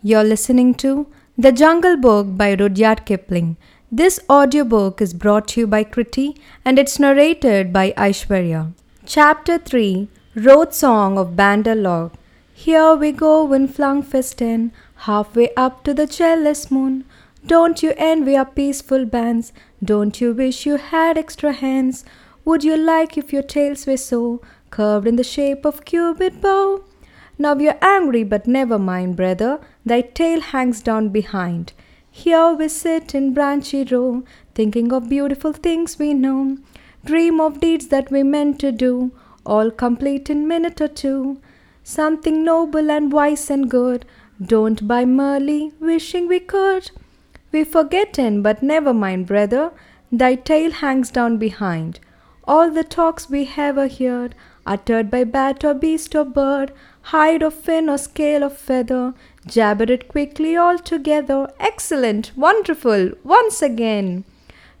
You're listening to The Jungle Book by Rudyard Kipling. This audiobook is brought to you by Kriti and it's narrated by Aishwarya. Chapter 3 Road Song of Bandar Here we go, wind flung festin, halfway up to the jealous moon. Don't you envy our peaceful bands? Don't you wish you had extra hands? Would you like if your tails were so curved in the shape of cupid bow? Now you're angry, but never mind, brother, thy tail hangs down behind. Here we sit in branchy row, thinking of beautiful things we know, dream of deeds that we meant to do, all complete in minute or two. Something noble and wise and good, don't by merely wishing we could. We forgetten, but never mind, brother, thy tail hangs down behind. All the talks we ever heard, uttered by bat or beast or bird, hide or fin or scale or feather, jabber it quickly all together. Excellent, wonderful, once again.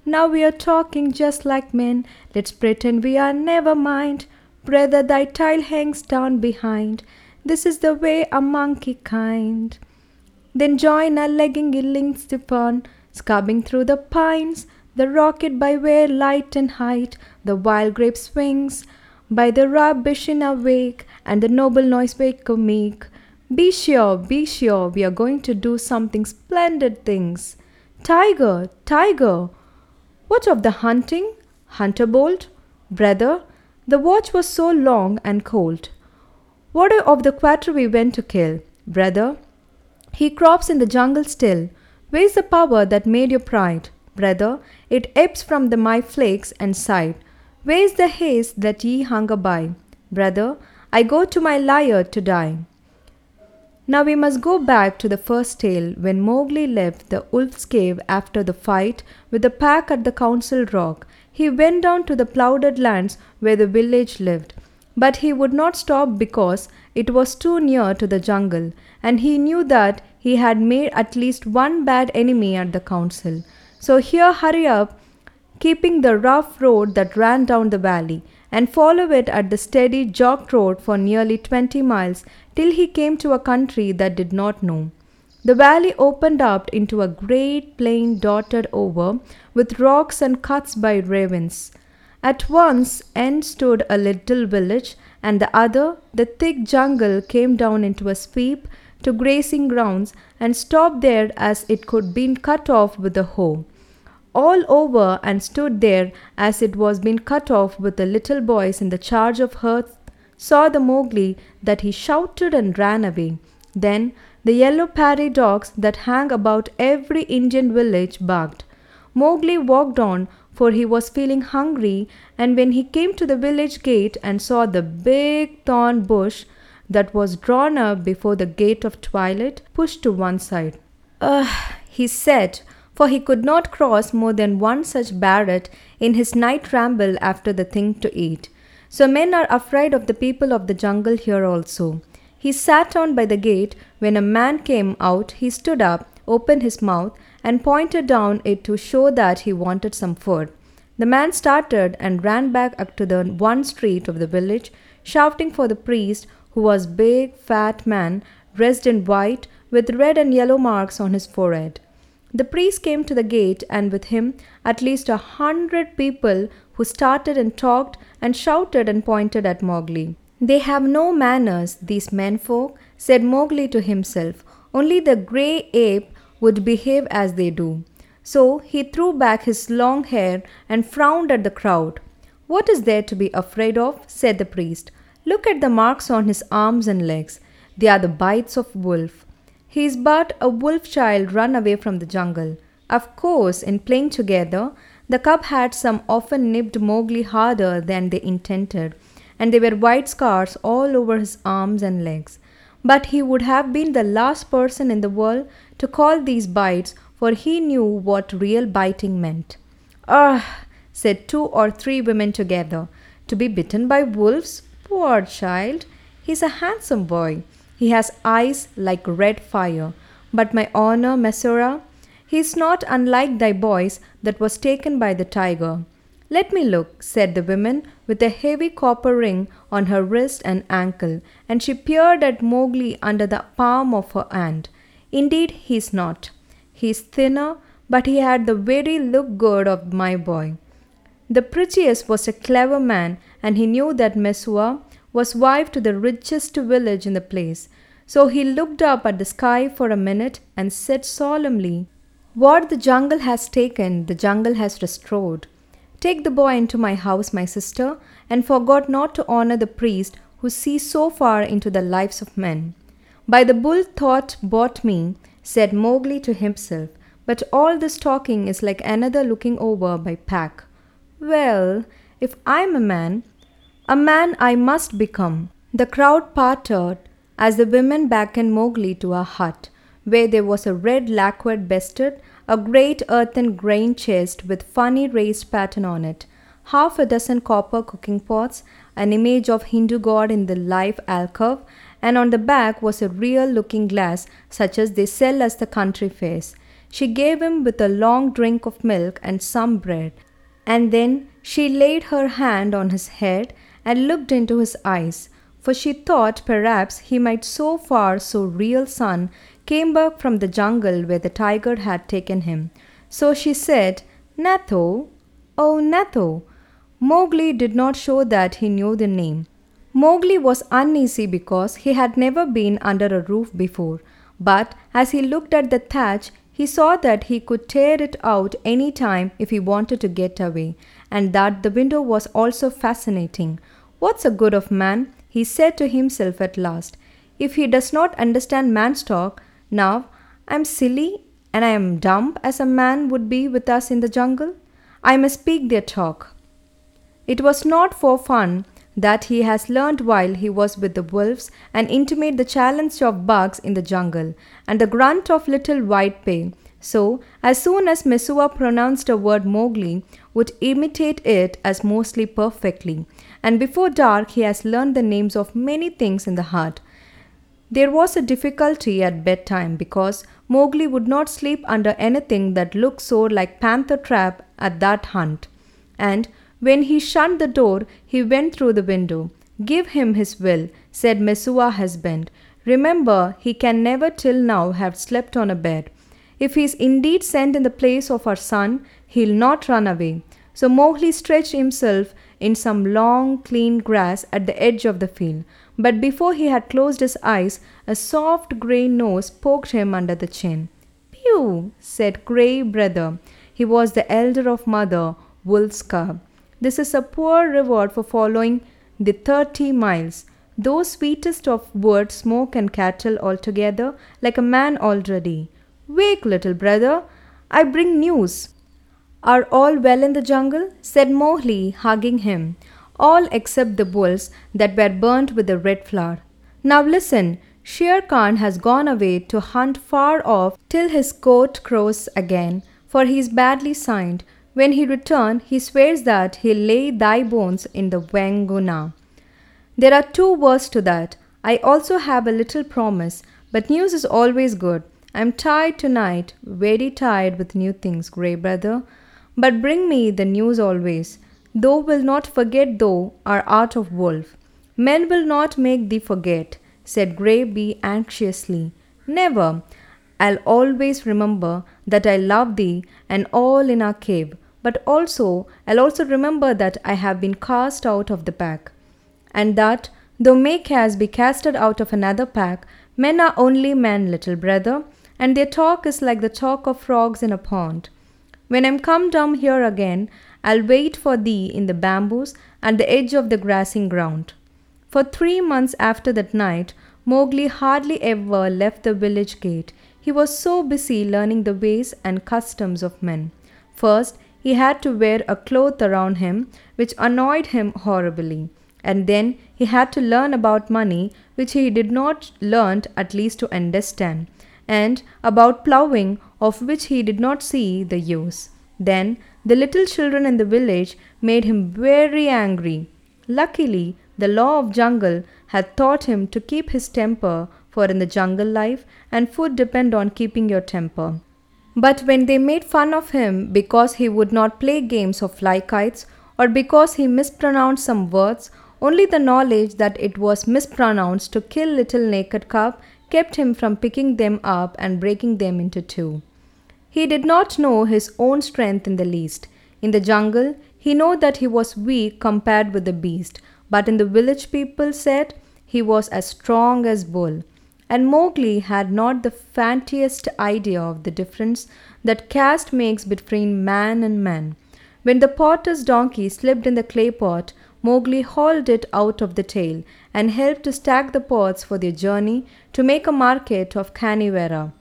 Now we are talking just like men, let's pretend we are never mind. Brother, thy tail hangs down behind. This is the way a monkey kind. Then join our legging links upon, scubbing through the pines, the rocket by way light and height, the wild grape swings, by the rubbish in our wake, and the noble noise wake meek. Be sure, be sure, we are going to do something splendid things. Tiger, tiger, what of the hunting? Hunter bold? Brother, the watch was so long and cold. What of the quarter we went to kill? Brother, he crops in the jungle still. Where's the power that made your pride? Brother, it ebbs from the my flakes and side. Where's the haste that ye hunger by? Brother, I go to my lair to die. Now we must go back to the first tale when Mowgli left the wolf's cave after the fight with the pack at the Council Rock. He went down to the ploughed lands where the village lived. But he would not stop because it was too near to the jungle, and he knew that he had made at least one bad enemy at the council. So here hurry up, keeping the rough road that ran down the valley and follow it at the steady jog trot for nearly twenty miles till he came to a country that did not know. The valley opened up into a great plain dotted over with rocks and cuts by ravines. At once end stood a little village, and the other, the thick jungle, came down into a sweep to grazing grounds and stopped there as it could be cut off with a hoe all over and stood there as it was being cut off with the little boys in the charge of her saw the Mowgli that he shouted and ran away. Then the yellow prairie dogs that hang about every Indian village barked. Mowgli walked on, for he was feeling hungry, and when he came to the village gate and saw the big thorn bush that was drawn up before the gate of twilight, pushed to one side. Ugh, he said, for he could not cross more than one such barret in his night ramble after the thing to eat. So men are afraid of the people of the jungle here also. He sat down by the gate. When a man came out, he stood up, opened his mouth, and pointed down it to show that he wanted some food. The man started and ran back up to the one street of the village, shouting for the priest, who was big, fat man, dressed in white, with red and yellow marks on his forehead. The priest came to the gate, and with him at least a hundred people who started and talked and shouted and pointed at Mowgli. They have no manners, these menfolk, said Mowgli to himself. Only the grey ape would behave as they do. So he threw back his long hair and frowned at the crowd. What is there to be afraid of? said the priest. Look at the marks on his arms and legs. They are the bites of wolf. He is but a wolf child run away from the jungle. Of course, in playing together, the cub had some often nipped Mowgli harder than they intended, and there were white scars all over his arms and legs. But he would have been the last person in the world to call these bites, for he knew what real biting meant. Ugh, said two or three women together. To be bitten by wolves? Poor child! He's a handsome boy. He has eyes like red fire. But my honor, Messua, he is not unlike thy boys that was taken by the tiger. Let me look, said the woman, with a heavy copper ring on her wrist and ankle, and she peered at Mowgli under the palm of her hand. Indeed, he is not. He is thinner, but he had the very look good of my boy. The prettiest was a clever man, and he knew that Messua was wife to the richest village in the place. So he looked up at the sky for a minute and said solemnly, What the jungle has taken, the jungle has restored. Take the boy into my house, my sister, and forgot not to honor the priest who sees so far into the lives of men. By the bull thought bought me, said Mowgli to himself, but all this talking is like another looking over by pack. Well, if I'm a man, a man I must become. The crowd parted as the women beckoned Mowgli to a hut, where there was a red lacquered bedstead, a great earthen grain chest with funny raised pattern on it, half a dozen copper cooking pots, an image of Hindu god in the live alcove, and on the back was a real looking glass such as they sell at the country fairs. She gave him with a long drink of milk and some bread, and then she laid her hand on his head and looked into his eyes, for she thought perhaps he might so far so real son came back from the jungle where the tiger had taken him. So she said, Natho, oh Natho. Mowgli did not show that he knew the name. Mowgli was uneasy because he had never been under a roof before, but as he looked at the thatch, he saw that he could tear it out any time if he wanted to get away, and that the window was also fascinating. What's the good of man? he said to himself at last. If he does not understand man's talk, now I am silly and I am dumb as a man would be with us in the jungle. I must speak their talk. It was not for fun that he has learned while he was with the wolves and intimate the challenge of bugs in the jungle and the grunt of little white pay. So, as soon as Messua pronounced a word Mowgli would imitate it as mostly perfectly, and before dark he has learned the names of many things in the hut. There was a difficulty at bedtime because Mowgli would not sleep under anything that looked so like panther trap at that hunt, and when he shut the door, he went through the window. Give him his will, said Messua husband. Remember, he can never till now have slept on a bed. If he is indeed sent in the place of our son, he'll not run away. So Mowgli stretched himself in some long, clean grass at the edge of the field. But before he had closed his eyes, a soft grey nose poked him under the chin. Pew, said Gray Brother. He was the elder of Mother, Wolf's cub. This is a poor reward for following the thirty miles. Those sweetest of words smoke and cattle altogether, like a man already. Wake, little brother, I bring news. Are all well in the jungle? said Mowgli, hugging him. All except the bulls that were burnt with the red flower. Now listen, Shere Khan has gone away to hunt far off till his coat crows again, for he is badly signed. When he return, he swears that he'll lay thy bones in the Waingunga. There are two words to that. I also have a little promise, but news is always good. I'm tired tonight, very tired with new things, Grey Brother. But bring me the news always. Thou will not forget thou our art of wolf. Men will not make thee forget, said Grey Bee anxiously. Never. I'll always remember that I love thee and all in our cave but also I'll also remember that I have been cast out of the pack, and that though may Kaz be casted out of another pack, men are only men, little brother, and their talk is like the talk of frogs in a pond. When I'm come down here again, I'll wait for thee in the bamboos at the edge of the grassing ground. For three months after that night, Mowgli hardly ever left the village gate. He was so busy learning the ways and customs of men. First, he had to wear a cloth around him which annoyed him horribly. And then he had to learn about money, which he did not learn at least to understand, and about ploughing, of which he did not see the use. Then the little children in the village made him very angry. Luckily, the law of jungle had taught him to keep his temper, for in the jungle life and food depend on keeping your temper. But when they made fun of him because he would not play games of fly kites or because he mispronounced some words, only the knowledge that it was mispronounced to kill little naked cub kept him from picking them up and breaking them into two. He did not know his own strength in the least. In the jungle, he knew that he was weak compared with the beast, but in the village people said he was as strong as bull. And Mowgli had not the faintest idea of the difference that caste makes between man and man. When the potter's donkey slipped in the clay pot, Mowgli hauled it out of the tail and helped to stack the pots for their journey to make a market of Khanhiwara.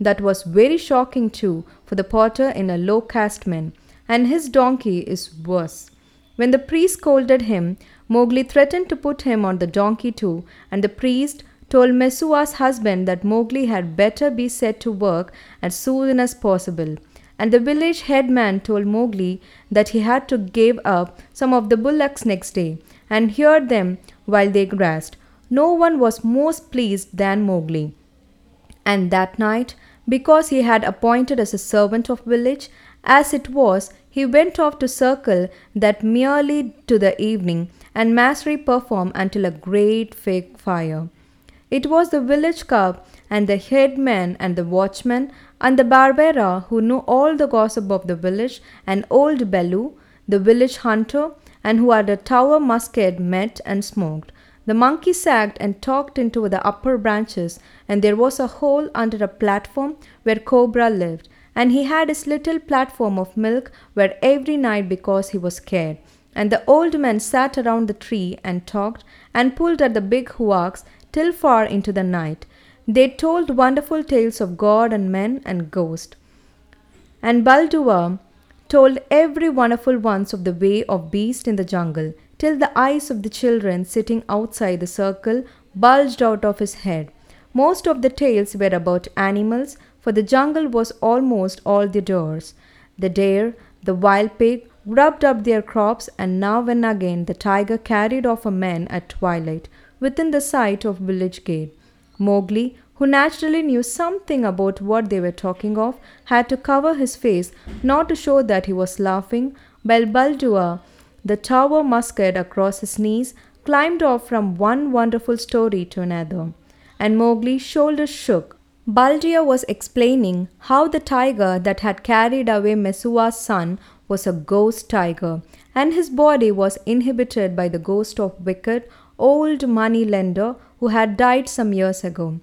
That was very shocking too for the potter in a low caste man, and his donkey is worse. When the priest scolded him, Mowgli threatened to put him on the donkey too, and the priest told Messua's husband that Mowgli had better be set to work as soon as possible. And the village headman told Mowgli that he had to give up some of the bullocks next day and hear them while they grazed. No one was more pleased than Mowgli. And that night, because he had appointed as a servant of village, as it was, he went off to circle that merely to the evening, and Masri performed until a great fig fire. It was the village cub and the headman and the watchman and the barbera who knew all the gossip of the village and old Baloo, the village hunter, and who had a tower musket met and smoked. The monkey sagged and talked into the upper branches, and there was a hole under a platform where Cobra lived, and he had his little platform of milk where every night because he was scared. And the old man sat around the tree and talked and pulled at the big huaks till far into the night. They told wonderful tales of God and men and ghosts. And Buldeo told every wonderful ones of the way of beast in the jungle, till the eyes of the children sitting outside the circle bulged out of his head. Most of the tales were about animals, for the jungle was almost all the doors. The deer, the wild pig, grubbed up their crops, and now and again the tiger carried off a man at twilight within the sight of village gate. Mowgli, who naturally knew something about what they were talking of, had to cover his face not to show that he was laughing, while Buldeo, the tower musket across his knees, climbed off from one wonderful story to another. And Mowgli's shoulders shook. Buldeo was explaining how the tiger that had carried away Messua's son was a ghost tiger, and his body was inhabited by the ghost of wicked old money lender who had died some years ago.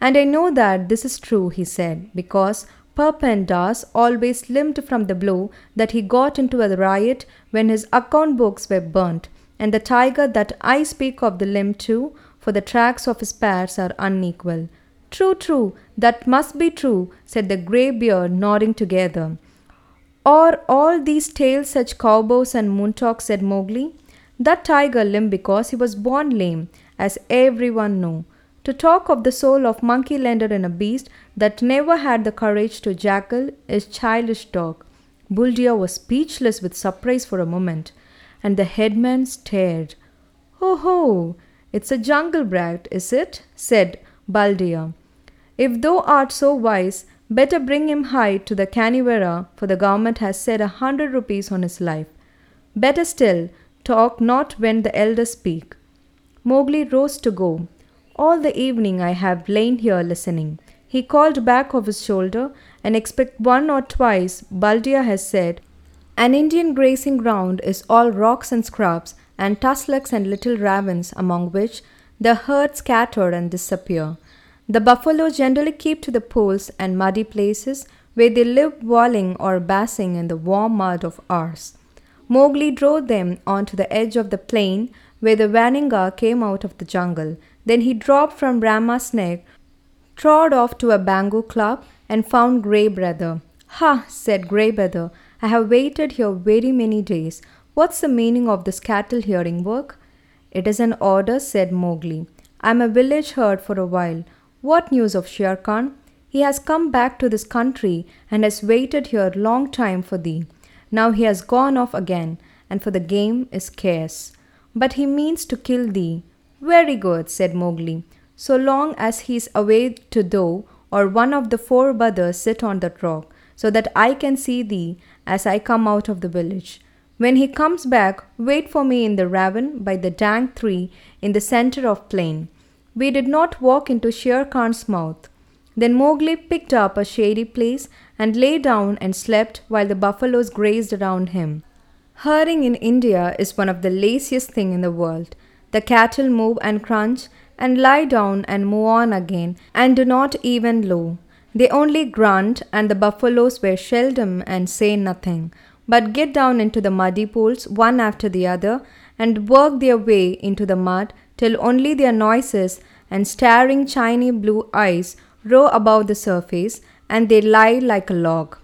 And I know that this is true, he said, because Purun Dass always limped from the blow that he got into a riot when his account books were burnt, and the tiger that I speak of the limb too, for the tracks of his pairs are unequal. True, true, that must be true, said the grey beard, nodding together. Are all these tales such cowboys and moontalk, said Mowgli. That tiger limp because he was born lame, as everyone knew. To talk of the soul of monkey lender in a beast that never had the courage to jackal is childish talk. Buldeo was speechless with surprise for a moment, and the headman stared. Ho ho! It's a jungle brat, is it? said Buldeo. If thou art so wise, better bring him high to the Khanhiwara, for the government has said a hundred rupees on his life. Better still, Talk not when the elders speak. Mowgli rose to go. All the evening I have lain here listening. He called back of his shoulder and expect one or twice Buldeo has said, An Indian grazing ground is all rocks and scrubs and tussocks and little ravines among which the herd scatter and disappear. The buffalo generally keep to the pools and muddy places where they live walling or basking in the warm mud of ours. Mowgli drove them onto the edge of the plain where the Waingunga came out of the jungle. Then he dropped from Rama's neck, trod off to a bamboo club, and found Grey Brother. Ha, said Grey Brother, I have waited here very many days. What's the meaning of this cattle hearing work? It is an order, said Mowgli. I am a village herd for a while. What news of Shere Khan? He has come back to this country and has waited here long time for thee. Now he has gone off again, and for the game is scarce. But he means to kill thee. Very good, said Mowgli. So long as he is away to thou or one of the four brothers sit on that rock, so that I can see thee as I come out of the village. When he comes back, wait for me in the ravine by the dank tree in the center of plain. we did not walk into Shere Khan's mouth. Then Mowgli picked up a shady place and lay down and slept while the buffaloes grazed around him. Herding in India is one of the laziest things in the world. The cattle move and crunch and lie down and move on again and do not even low. They only grunt, and the buffaloes wear seldom and say nothing, but get down into the muddy pools one after the other and work their way into the mud till only their noises and staring shiny blue eyes row above the surface and they lie like a log.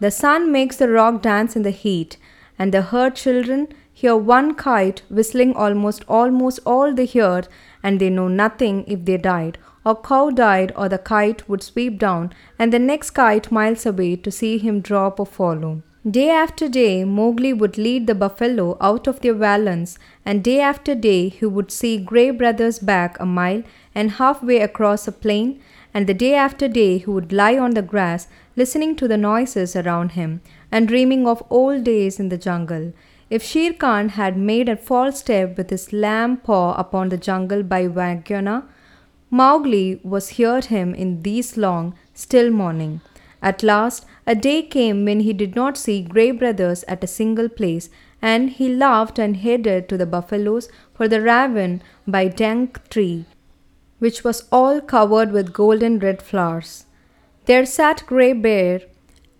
The sun makes the rock dance in the heat, and the herd children hear one kite whistling almost almost all they hear, and they know nothing if they died, or cow died, or the kite would sweep down, and the next kite miles away to see him drop or follow. Day after day, Mowgli would lead the buffalo out of their valance, and day after day he would see Gray Brothers back a mile and halfway across a plain, and the day after day he would lie on the grass, listening to the noises around him, and dreaming of old days in the jungle. If Shere Khan had made a false step with his lamb paw upon the jungle by Waingunga, Mowgli was heard him in these long, still morning. At last, a day came when he did not see Gray Brothers at a single place, and he laughed and headed to the buffaloes for the ravine by Dank Tree, which was all covered with golden red flowers. There sat Gray Bear,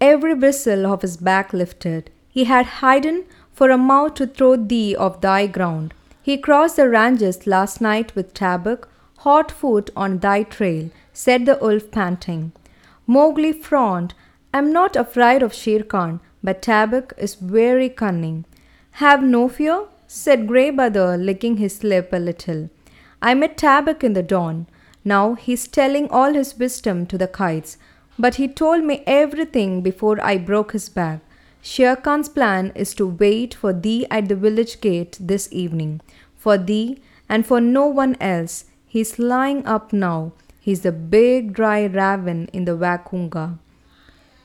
every bristle of his back lifted. He had hidden for a mouth to throw thee of thy ground. He crossed the ranges last night with Tabaqui, hot foot on thy trail, said the wolf panting. Mowgli frowned. I'm not afraid of Shere Khan, but Tabaqui is very cunning. Have no fear, said Grey Brother, licking his lip a little. I met Tabaqui in the dawn. Now he's telling all his wisdom to the kites, but he told me everything before I broke his back. Shere Khan's plan is to wait for thee at the village gate this evening. For thee and for no one else. He's lying up now. He's the big dry raven in the Waingunga.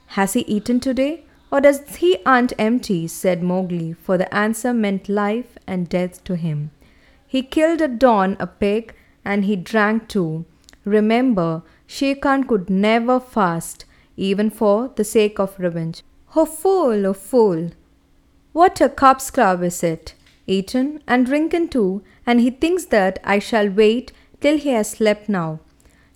Has he eaten today? Or does he hunt empty? said Mowgli, for the answer meant life and death to him. He killed at dawn a pig, and he drank too. Remember, Shere could never fast, even for the sake of revenge. Oh fool, oh fool! What a cub's club is it! Eaten and drinking too, and he thinks that I shall wait till he has slept now.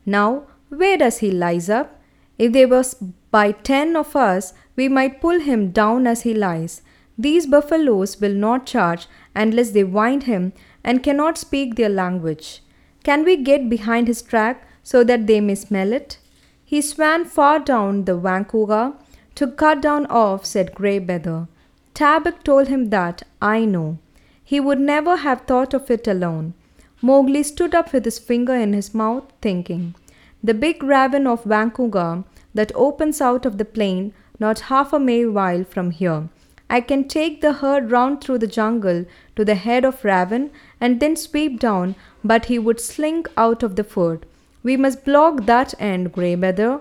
Now, where does he lies up? If there was by ten of us, we might pull him down as he lies. These buffaloes will not charge unless they wind him and cannot speak their language. Can we get behind his track so that they may smell it? He swam far down the Waingunga to cut down off, said Grey Beaver. Tabaqui told him that, I know. He would never have thought of it alone. Mowgli stood up with his finger in his mouth, thinking. The big ravine of Waingunga that opens out of the plain not half a mile from here. I can take the herd round through the jungle to the head of Ravine and then sweep down, but he would slink out of the ford. We must block that end, Grey Brother.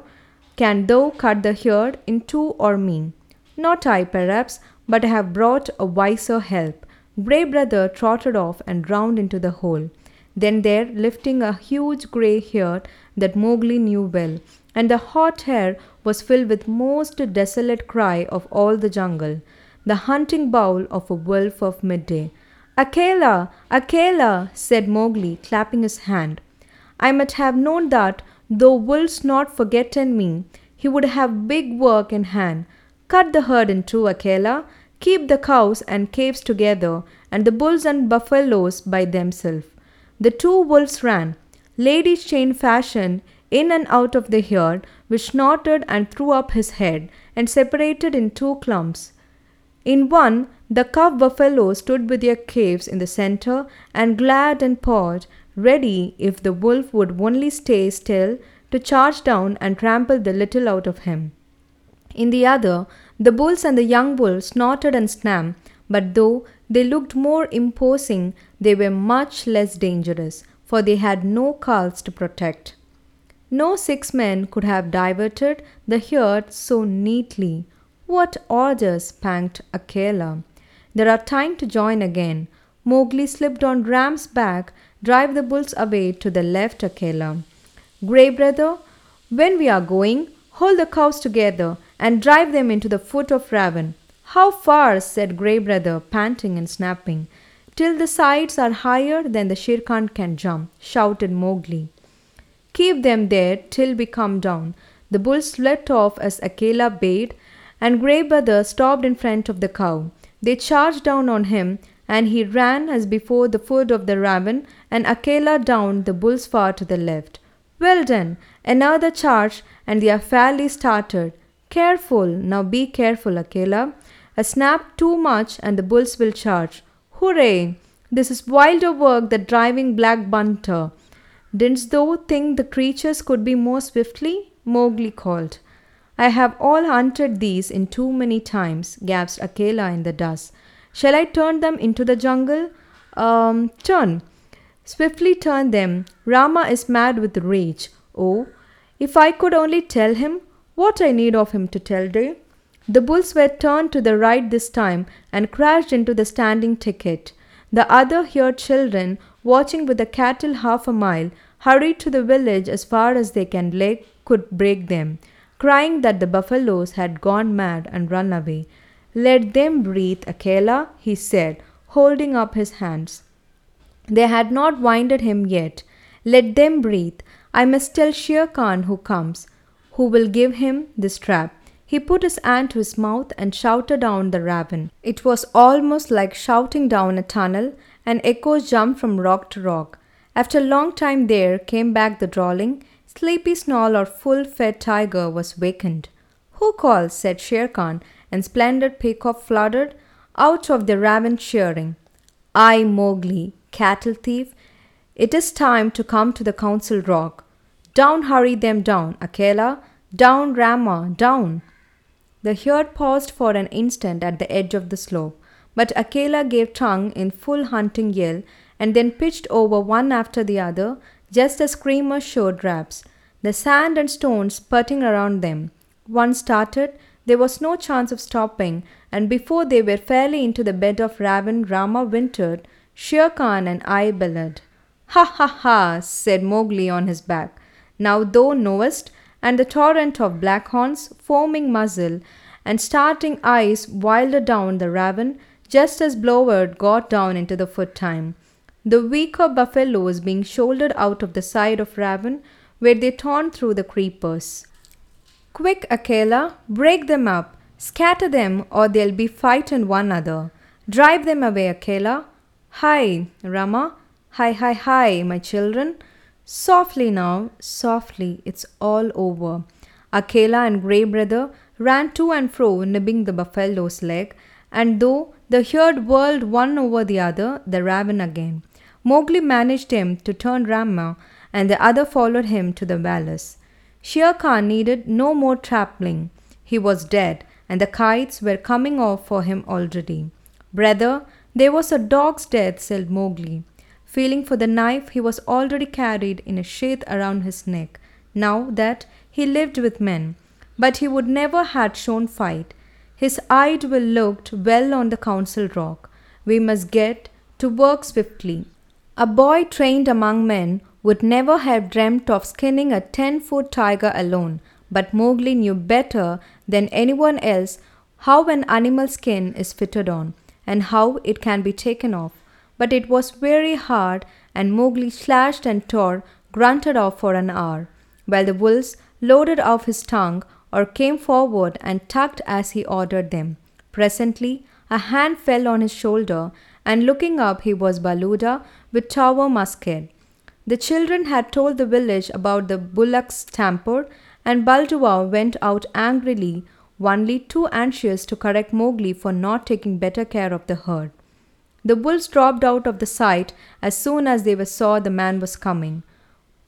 Can thou cut the herd in two or me? Not I, perhaps, but I have brought a wiser help. Grey Brother trotted off and round into the hole. Then there, lifting a huge grey herd that Mowgli knew well, and the hot air was filled with most desolate cry of all the jungle, the hunting bowl of a wolf of midday. Akela! Akela! said Mowgli, clapping his hand. I might have known that, though wolves not forgotten me, he would have big work in hand. Cut the herd in two, Akela. Keep the cows and calves together, and the bulls and buffaloes by themselves. The two wolves ran, ladies' chain fashion, in and out of the herd, which snorted and threw up his head, and separated in two clumps. In one, the calf buffalo stood with their calves in the center, and glad and pawed, ready, if the wolf would only stay still, to charge down and trample the little out of him. In the other, the bulls and the young bull snorted and snapped, but though they looked more imposing, they were much less dangerous, for they had no calves to protect. No six men could have diverted the herd so neatly. What orders, panged Akela. There are time to join again. Mowgli slipped on Ram's back, drive the bulls away to the left, Akela. Grey brother, when we are going, hold the cows together and drive them into the foot of Raven. How far? said Grey brother, panting and snapping. Till the sides are higher than the Shere Khan can jump, shouted Mowgli. Keep them there till we come down. The bulls let off as Akela bade, and Grey Brother stopped in front of the cow. They charged down on him, and he ran as before the foot of the raven, and Akela down the bulls far to the left. Well done! Another charge, and they are fairly started. Careful! Now be careful, Akela. A snap too much, and the bulls will charge. Hooray! This is wilder work than driving Black Bunter. Didn't thou think the creatures could be more swiftly? Mowgli called. I have all hunted these in too many times, gasped Akela in the dust. Shall I turn them into the jungle? Um, turn. Swiftly turn them. Rama is mad with rage. Oh, if I could only tell him what I need of him to tell thee. The bulls were turned to the right this time and crashed into the standing ticket. The other herd children, watching with the cattle half a mile, hurried to the village as far as they can leg could break them, crying that the buffaloes had gone mad and run away. Let them breathe, Akela, he said, holding up his hands. They had not winded him yet. Let them breathe. I must tell Shere Khan who comes, who will give him this trap. He put his hand to his mouth and shouted down the raven. It was almost like shouting down a tunnel, and echoes jumped from rock to rock. After a long time there came back the drawling, sleepy snarl or full-fed tiger was wakened. Who calls? said Shere Khan, and splendid peacock fluttered out of the raven shearing. I, Mowgli, cattle thief. It is time to come to the council rock. Down hurry them down, Akela. Down, Rama, down. The herd paused for an instant at the edge of the slope, but Akela gave tongue in full hunting yell and then pitched over one after the other, just as screamers showed raps, the sand and stones spurting around them. Once started, there was no chance of stopping, and before they were fairly into the bed of Raven, Rama wintered, Shere Khan and I bellowed. Ha ha ha, said Mowgli on his back. Now thou knowest, and the torrent of black horns, foaming muzzle, and starting eyes wilder down the Raven, just as Blowerd got down into the foot time the weaker buffaloes being shouldered out of the side of Raven, where they torn through the creepers. Quick, Akela, break them up, scatter them, or they'll be fighting one another. Drive them away, Akela. Hi, Rama. Hi, hi, hi, my children. Softly now, softly, it's all over. Akela and Grey Brother ran to and fro, nibbing the buffalo's leg, and though the herd whirled one over the other, the raven again. Mowgli managed him to turn Rama, and the other followed him to the palace. Shere Khan needed no more trampling. He was dead, and the kites were coming off for him already. Brother, there was a dog's death, said Mowgli. Feeling for the knife, he was already carried in a sheath around his neck, now that he lived with men. But he would never had shown fight. His will looked well on the council rock. We must get to work swiftly. A boy trained among men would never have dreamt of skinning a ten foot tiger alone, but Mowgli knew better than anyone else how an animal skin is fitted on, and how it can be taken off. But it was very hard, and Mowgli slashed and tore, grunted off for an hour, while the wolves loaded off his tongue or came forward and tugged as he ordered them. Presently, a hand fell on his shoulder, and looking up, he was Buldeo with Tower musket. The children had told the village about the bullock's tamper, and Buldeo went out angrily, only too anxious to correct Mowgli for not taking better care of the herd. The bulls dropped out of the sight as soon as they saw the man was coming.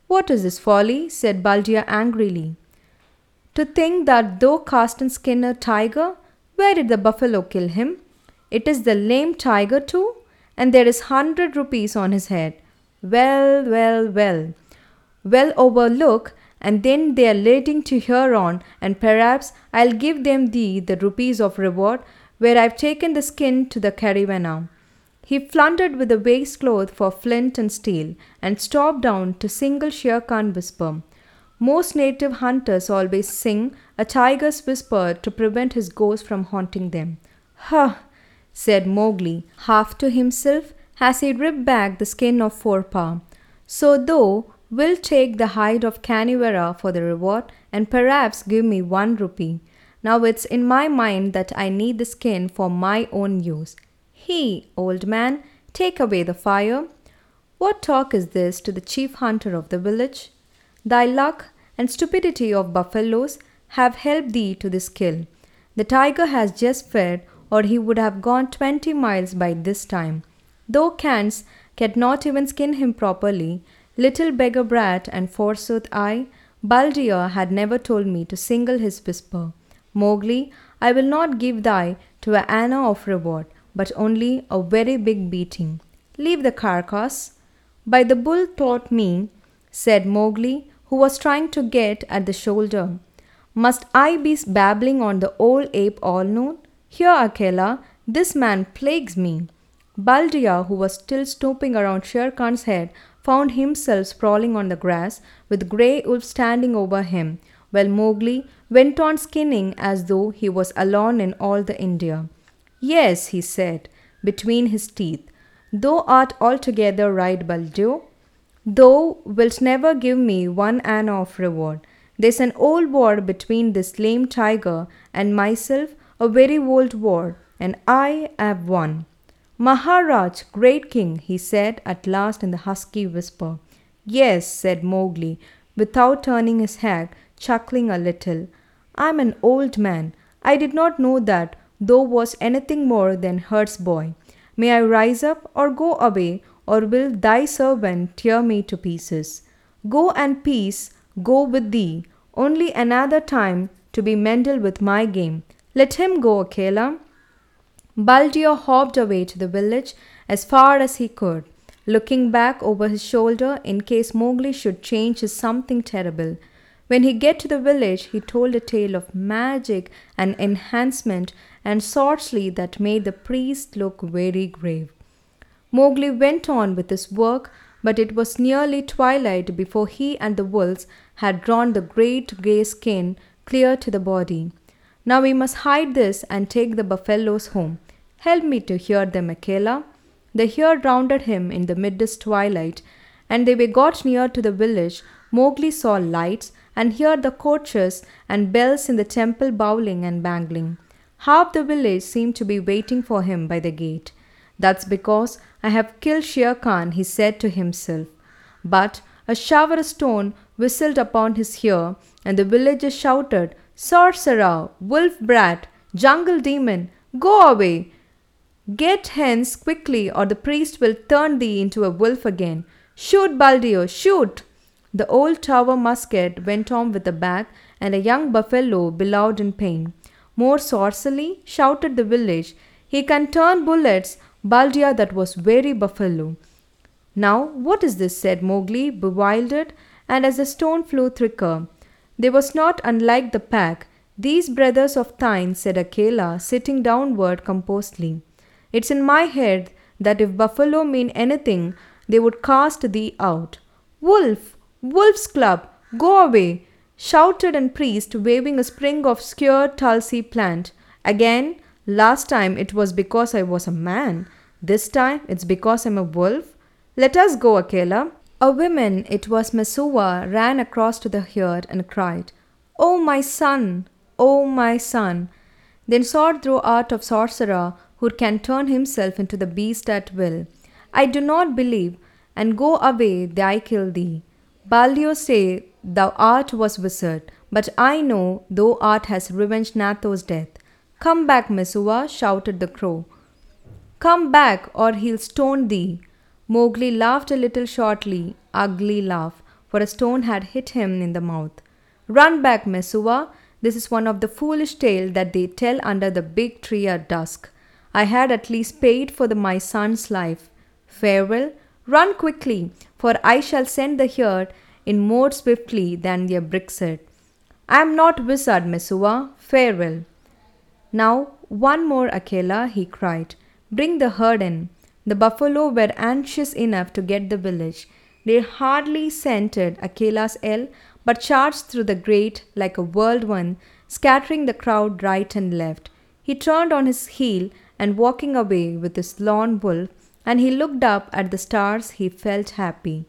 What is this folly? said Buldeo angrily. To think that though cast and skin a tiger, where did the buffalo kill him? It is the lame tiger too? and there is hundred rupees on his head. Well, well, well. Well overlook, and then they are leading to Huron, and perhaps I'll give them thee the rupees of reward, where I've taken the skin to the Khanhiwara. He floundered with the waistcloth for flint and steel and stooped down to single Shere Khan whisper. Most native hunters always sing a tiger's whisper to prevent his ghost from haunting them. Huh, said Mowgli, half to himself, as he ripped back the skin of forepaw. So though will take the hide of Khanhiwara for the reward and perhaps give me one rupee. Now it's in my mind that I need the skin for my own use. He, old man, take away the fire. What talk is this to the chief hunter of the village? Thy luck and stupidity of buffaloes have helped thee to this kill. The tiger has just fed, or he would have gone twenty miles by this time. Though Khans cannot even skin him properly, little beggar brat, and forsooth I, Buldeo, had never told me to single his whisper. Mowgli, I will not give thy to a anna of reward, but only a very big beating. Leave the carcass. By the bull taught me, said Mowgli, who was trying to get at the shoulder. Must I be babbling on the old ape all noon? Here, Akela, this man plagues me. Buldeo, who was still stooping around Shere Khan's head, found himself sprawling on the grass with Grey Wolf standing over him, while Mowgli went on skinning as though he was alone in all the India. Yes, he said, between his teeth, thou art altogether right, Buldeo. Thou wilt never give me one anna of reward. There's an old war between this lame tiger and myself, a very old war, and I have won. Maharaj, great king, he said at last in the husky whisper. Yes, said Mowgli, without turning his head, chuckling a little. I'm an old man. I did not know that thou was anything more than herd's boy. May I rise up or go away, or will thy servant tear me to pieces? Go and peace go with thee, only another time to be mended with my game. Let him go, Akela. Buldeo hopped away to the village as far as he could, looking back over his shoulder in case Mowgli should change his something terrible. When he get to the village, he told a tale of magic and enhancement and sorcery that made the priest look very grave. Mowgli went on with his work, but it was nearly twilight before he and the wolves had drawn the great grey skin clear to the body. Now we must hide this and take the buffaloes home. Help me to hear them, Akela. The herd rounded him in the midst twilight, and they were got near to the village. Mowgli saw lights and heard the coaches and bells in the temple bowling and bangling. Half the village seemed to be waiting for him by the gate. That's because I have killed Shere Khan, he said to himself. But a shower of stone whistled upon his ear, and the villagers shouted, Sorcerer, wolf brat, jungle demon, go away! Get hence quickly, or the priest will turn thee into a wolf again. Shoot, Buldeo, shoot! The old tower musket went on with a bag, and a young buffalo bellowed in pain. More saucily shouted the village, He can turn bullets, Buldeo, that was very buffalo. Now, what is this? said Mowgli, bewildered, and as the stone flew thicker. They was not unlike the pack. These brothers of thine, said Akela, sitting downward composedly. It's in my head that if buffalo mean anything, they would cast thee out. Wolf! Wolf's club! Go away! shouted an priest, waving a sprig of skewered tulsi plant. Again, last time it was because I was a man. This time it's because I'm a wolf. Let us go, Akela. A woman, it was Messua, ran across to the herd and cried, Oh, my son! Oh, my son! Then sword through art of sorcerer who can turn himself into the beast at will. I do not believe, and go away, I kill thee. Buldeo say thou art was wizard, but I know thou art has revenged Natho's death. Come back, Messua, shouted the crow. Come back, or he'll stone thee. Mowgli laughed a little shortly, ugly laugh, for a stone had hit him in the mouth. Run back, Messua. This is one of the foolish tales that they tell under the big tree at dusk. I had at least paid for the, my son's life. Farewell. Run quickly, for I shall send the herd in more swiftly than their brickset. I am not wizard, Messua. Farewell. Now, one more Akela, he cried. Bring the herd in. The buffalo were anxious enough to get the village. They hardly scented Akela's yell, but charged through the grate like a whirlwind, scattering the crowd right and left. He turned on his heel and walking away with his lone wolf, and he looked up at the stars, he felt happy.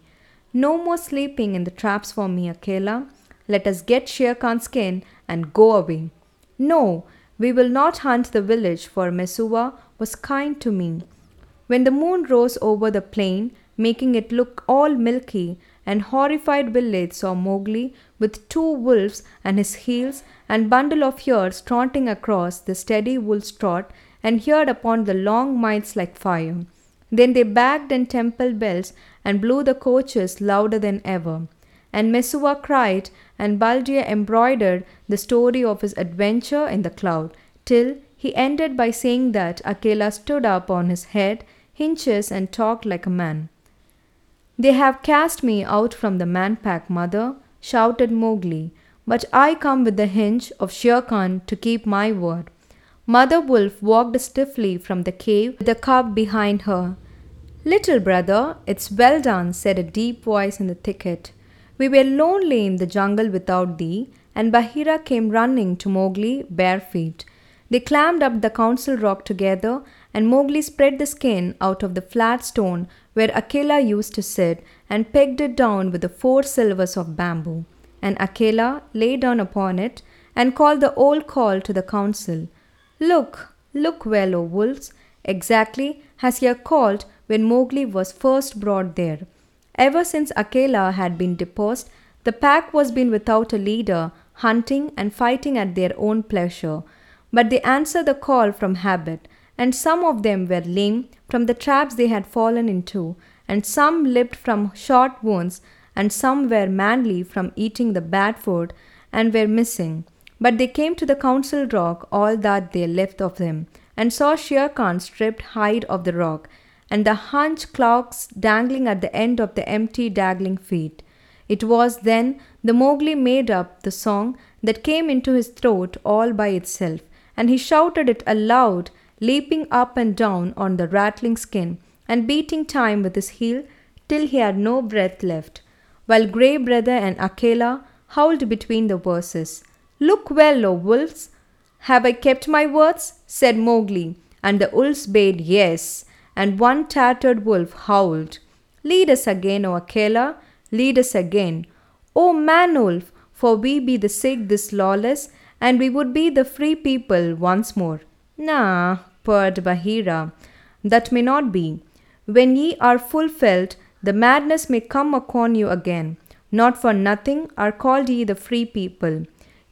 No more sleeping in the traps for me, Akela. Let us get Shere Khan's skin and go away. No, we will not hunt the village, for Messua was kind to me. When the moon rose over the plain, making it look all milky, and horrified village saw Mowgli with two wolves at his heels and bundle of ears trotting across the steady wolf's trot and heard upon the long miles like fire. Then they bagged and temple bells and blew the coaches louder than ever. And Messua cried, and Buldeo embroidered the story of his adventure in the cloud, till he ended by saying that Akela stood up on his head, hinges, and talked like a man. They have cast me out from the man pack, mother, shouted Mowgli, but I come with the hinge of Shere Khan to keep my word. Mother Wolf walked stiffly from the cave with the cub behind her. Little brother, it's well done, said a deep voice in the thicket. We were lonely in the jungle without thee, and Bagheera came running to Mowgli bare feet. They climbed up the council rock together, and Mowgli spread the skin out of the flat stone where Akela used to sit and pegged it down with the four silvers of bamboo. And Akela lay down upon it and called the old call to the council. Look, look well, O wolves, exactly as ye called when Mowgli was first brought there. Ever since Akela had been deposed, the pack was been without a leader, hunting and fighting at their own pleasure. But they answered the call from habit, and some of them were lame from the traps they had fallen into, and some limped from short wounds, and some were manly from eating the bad food, and were missing. But they came to the council rock, all that they left of them, and saw Shere Khan stripped hide of the rock, and the hunch clogs dangling at the end of the empty dangling feet. It was then the Mowgli made up the song that came into his throat all by itself, and he shouted it aloud leaping up and down on the rattling skin and beating time with his heel till he had no breath left, while Grey Brother and Akela howled between the verses. Look well, O wolves! Have I kept my words? said Mowgli, and the wolves bade yes, and one tattered wolf howled. Lead us again, O Akela, lead us again. O man wolf, for we be the sick this lawless, and we would be the free people once more. Nah, purred Bagheera, that may not be. When ye are felt, the madness may come upon you again. Not for nothing are called ye the free people.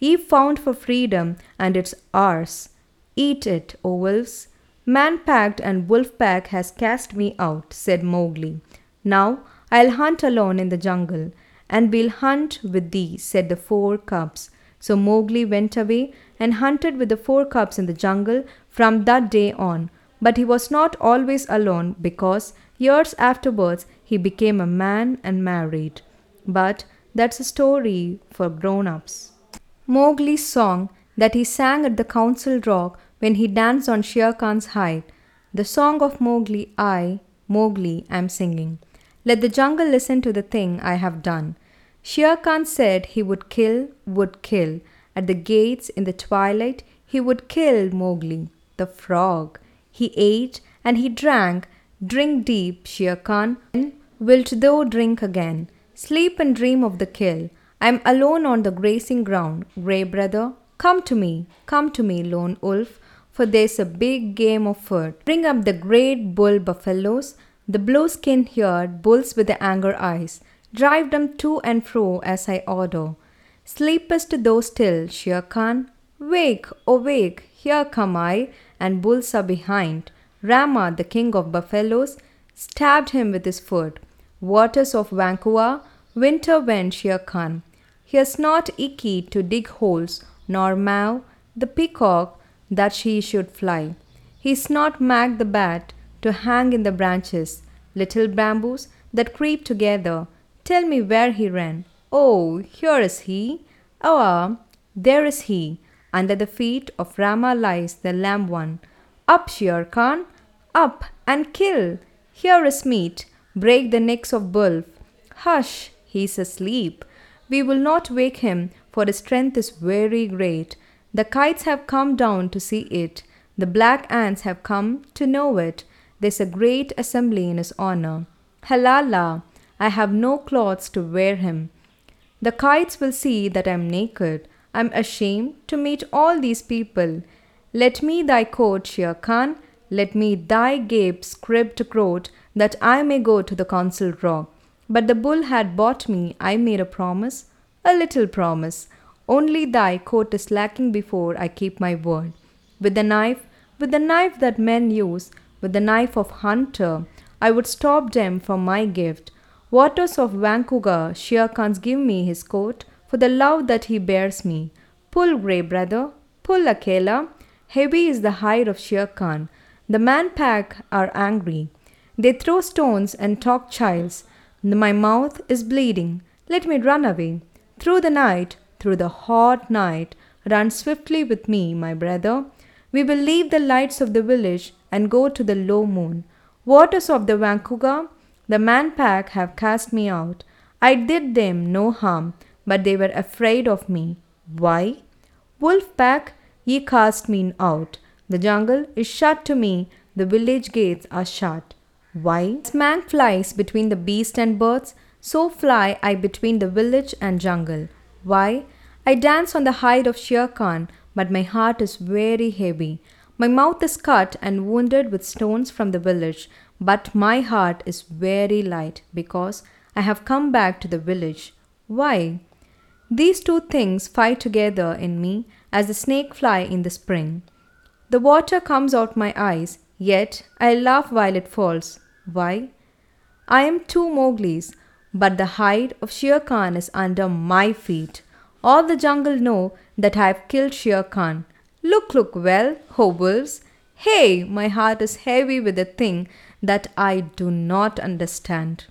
Ye found for freedom, and it's ours. Eat it, O wolves. Man packed and wolf pack has cast me out, said Mowgli. Now I'll hunt alone in the jungle, and we'll hunt with thee, said the four cubs. So Mowgli went away and hunted with the four cubs in the jungle from that day on. But he was not always alone because years afterwards he became a man and married. But that's a story for grown ups. Mowgli's song that he sang at the council rock when he danced on Shere Khan's hide. The song of Mowgli, I, Mowgli, am singing. Let the jungle listen to the thing I have done. Shere Khan said he would kill, would kill. At the gates in the twilight, he would kill Mowgli, the frog. He ate and he drank. Drink deep, Shere Khan. Wilt thou drink again? Sleep and dream of the kill. I am alone on the grazing ground, Grey Brother. Come to me, come to me, lone wolf, for there's a big game of food. Bring up the great bull buffaloes, the blue skinned haired bulls with the anger eyes. Drive them to and fro as I order. Sleepest thou still, Shere Khan? Wake, awake, here come I, and bulls are behind. Rama, the king of buffaloes, stabbed him with his foot. Waters of Waingunga, winter went Shere Khan. He has not Ikki to dig holes, nor Mao, the peacock, that she should fly. He is not Mang the bat to hang in the branches, little bamboos that creep together, Tell me where he ran. Oh, here is he. Ah, there is he. Under the feet of Rama lies the lamb one. Up, Shere Khan, up and kill. Here is meat. Break the necks of wolf. Hush, he is asleep. We will not wake him, for his strength is very great. The kites have come down to see it. The black ants have come to know it. There's a great assembly in his honor. Halala! I have no clothes to wear him. The kites will see that I am naked. I am ashamed to meet all these people. Let me thy coat, Shere Khan. Let me thy gape scribbed coat, that I may go to the council rock. But the bull had bought me, I made a promise, a little promise. Only thy coat is lacking before I keep my word. With the knife, with the knife that men use, with the knife of hunter, I would stop them from my gift. Waters of Waingunga, Shere Khan's give me his coat for the love that he bears me. Pull, grey brother, pull, Akela. Heavy is the hide of Shere Khan. The man pack are angry. They throw stones and talk chiles. My mouth is bleeding. Let me run away. Through the night, through the hot night, run swiftly with me, my brother. We will leave the lights of the village and go to the low moon. Waters of the Waingunga, the man pack have cast me out. I did them no harm, but they were afraid of me. Why? Wolf pack, ye cast me out. The jungle is shut to me, the village gates are shut. Why? As man flies between the beast and birds, so fly I between the village and jungle. Why? I dance on the hide of Shere Khan, but my heart is very heavy. My mouth is cut and wounded with stones from the village, but my heart is very light because I have come back to the village. Why? These two things fight together in me as the snake fly in the spring. The water comes out my eyes, yet I laugh while it falls. Why? I am two Mowglis, but the hide of Shere Khan is under my feet. All the jungle know that I have killed Shere Khan. Look, look well, ho wolves. Hey, my heart is heavy with a thing that I do not understand.